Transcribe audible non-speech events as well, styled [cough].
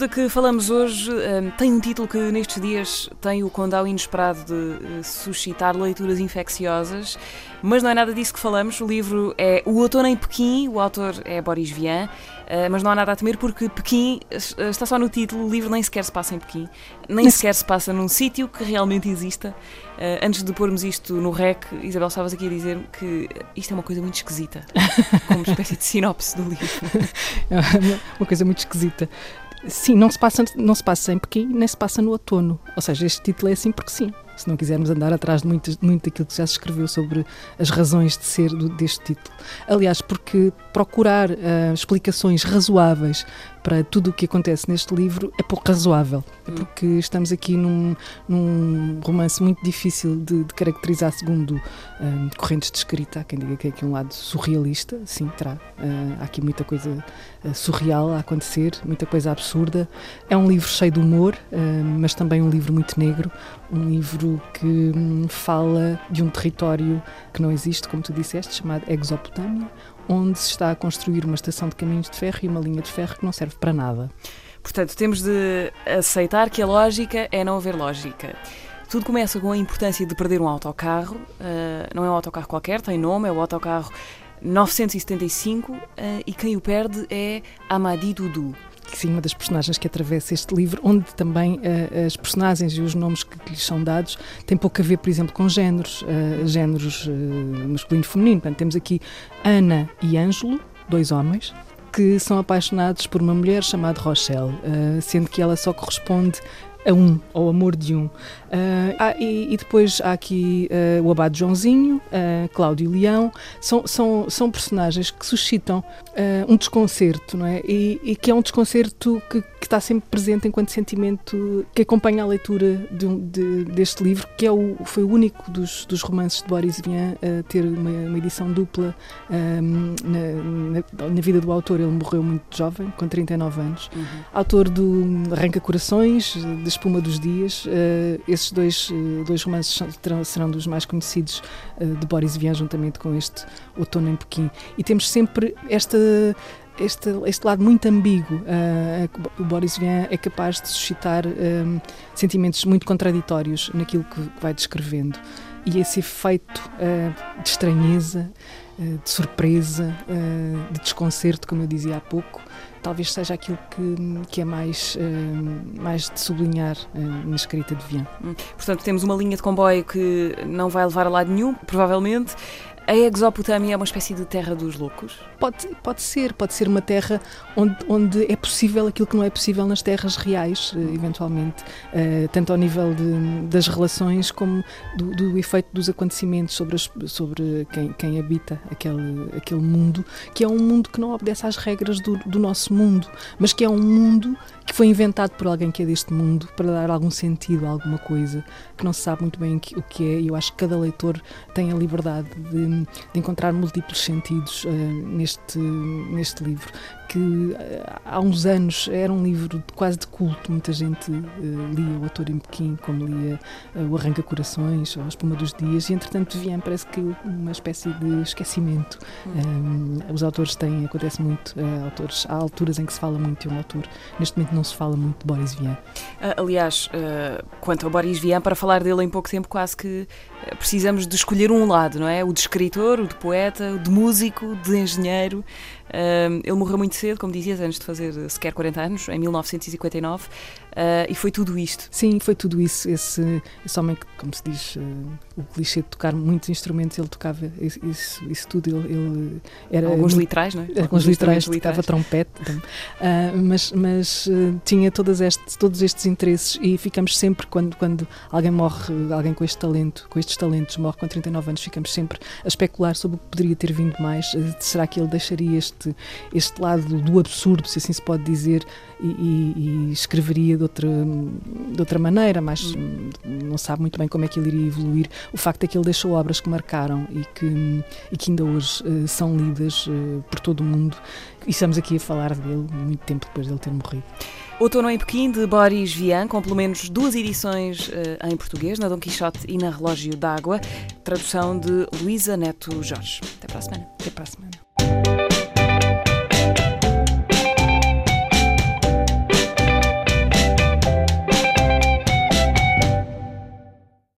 de que falamos hoje um, tem um título que nestes dias tem o condão inesperado de uh, suscitar leituras infecciosas, mas não é nada disso que falamos. O livro é O Outono em Pequim, o autor é Boris Vian, uh, mas não há nada a temer porque Pequim uh, está só no título, o livro nem sequer se passa em Pequim, nem sequer se passa num sítio que realmente exista. Uh, antes de pormos isto no REC, Isabel, estavas aqui a dizer que isto é uma coisa muito esquisita, como espécie de sinopse do livro. [laughs] É uma coisa muito esquisita. Sim, não se, passa, não se passa em Pequim, nem se passa no outono. Ou seja, este título é assim porque sim. Se não quisermos andar atrás de muito, muito daquilo que já se escreveu sobre as razões de ser do, deste título. Aliás, porque procurar uh, explicações razoáveis para tudo o que acontece neste livro é pouco razoável, hum. porque estamos aqui num, num romance muito difícil de, de caracterizar segundo um, correntes de escrita. Há quem diga que é aqui um lado surrealista, sim, terá. Uh, há aqui muita coisa uh, surreal a acontecer, muita coisa absurda. É um livro cheio de humor, uh, mas também um livro muito negro, um livro que um, fala de um território que não existe, como tu disseste, chamado Exopotâmia, onde se está a construir uma estação de caminhos de ferro e uma linha de ferro que não serve para nada. Portanto, temos de aceitar que a lógica é não haver lógica. Tudo começa com a importância de perder um autocarro. Uh, não é um autocarro qualquer, tem nome, é o autocarro 975 uh, e quem o perde é Amadi Dudu sim, uma das personagens que atravessa este livro, onde também uh, as personagens e os nomes que, que, lhes são dados têm pouco a ver, por exemplo, com géneros, uh, géneros uh, masculino e feminino. Portanto, temos aqui Ana e Ângelo, dois homens, que são apaixonados por uma mulher chamada Rochelle, sendo que ela só corresponde a um, ao amor de um. Uh, e, e, depois há aqui uh, o Abado Joãozinho, uh, Cláudio Leão, são, são, são personagens que suscitam um desconcerto, não é? E, e, que é um desconcerto que, que, está sempre presente enquanto sentimento que acompanha a leitura de, de, deste livro, que é o, foi o único dos, dos romances de Boris Vian a ter uma, uma edição dupla um, na, na, na, vida do autor. Ele morreu muito jovem, com 39 anos. Uhum. Autor do Arranca Corações, de Espuma dos Dias. Uh, esses dois, uh, dois romances serão, serão, dos mais conhecidos uh, de Boris Vian, juntamente com este Outono em Pequim. E temos sempre esta este, este lado muito ambíguo. O Boris Vian é capaz de suscitar um, sentimentos muito contraditórios naquilo que vai descrevendo. E esse efeito uh, de estranheza, uh, de surpresa, de desconcerto, como eu dizia há pouco, talvez seja aquilo que, que é mais, uh, mais de sublinhar uh, na escrita de Vian. Hum. Portanto, temos uma linha de comboio que não vai levar a lado nenhum, provavelmente. A Exopotâmia é uma espécie de terra dos loucos? Pode, pode ser, pode ser uma terra onde, onde é possível aquilo que não é possível nas terras reais, eh, eventualmente, uh, tanto ao nível de, das relações como do, do, efeito dos acontecimentos sobre, as, sobre quem, quem habita aquele, aquele mundo, que é um mundo que não obedece às regras do, do nosso mundo, mas que é um mundo que foi inventado por alguém que é deste mundo para dar algum sentido a alguma coisa que não se sabe muito bem o que é, e eu acho que cada leitor tem a liberdade de de, encontrar múltiplos sentidos uh, neste, neste livro, que uh, há uns anos era um livro quase de culto, muita gente uh, lia O Autor em Pequim, como lia O Arranca Corações ou A Espuma dos Dias, e entretanto Vian parece que uma espécie de esquecimento. Uhum. os autores têm, acontece muito, autores, há alturas em que se fala muito de um autor, neste momento não se fala muito de Boris Vian. aliás, quanto a Boris Vian, para falar dele em pouco tempo, quase que precisamos de escolher um lado, não é? O de escritor, o de poeta, o de músico, o de engenheiro. ele morreu muito cedo, como dizias, antes de fazer sequer 40 anos, em 1959, uh, e foi tudo isto. Sim, foi tudo isso. Esse, esse homem que, como se diz, uh, o clichê de tocar muitos instrumentos, ele tocava isso, isso tudo. Ele, ele era alguns muito, literais, não é? Alguns, alguns literais, tocava trompete, uh, mas, mas tinha todas este, todos estes interesses e ficamos sempre, quando, quando alguém morre, alguém com este talento, com estes talentos, morre com 39 anos, ficamos sempre a especular sobre o que poderia ter vindo mais. Será que ele deixaria este, este lado do absurdo, se assim se pode dizer, e, e, e escreveria de outra, de outra maneira, mas não sabe muito bem como é que ele iria evoluir. O facto é que ele deixou obras que marcaram e que, e que ainda hoje uh, são lidas uh, por todo o mundo. E estamos aqui a falar dele muito tempo depois dele ter morrido. Outono em Pequim, de Boris Vian, com pelo menos duas edições uh, em português, na Dom Quixote e na Relógio d'Água, tradução de Luísa Neto Jorge. Até para a semana. Até para a semana.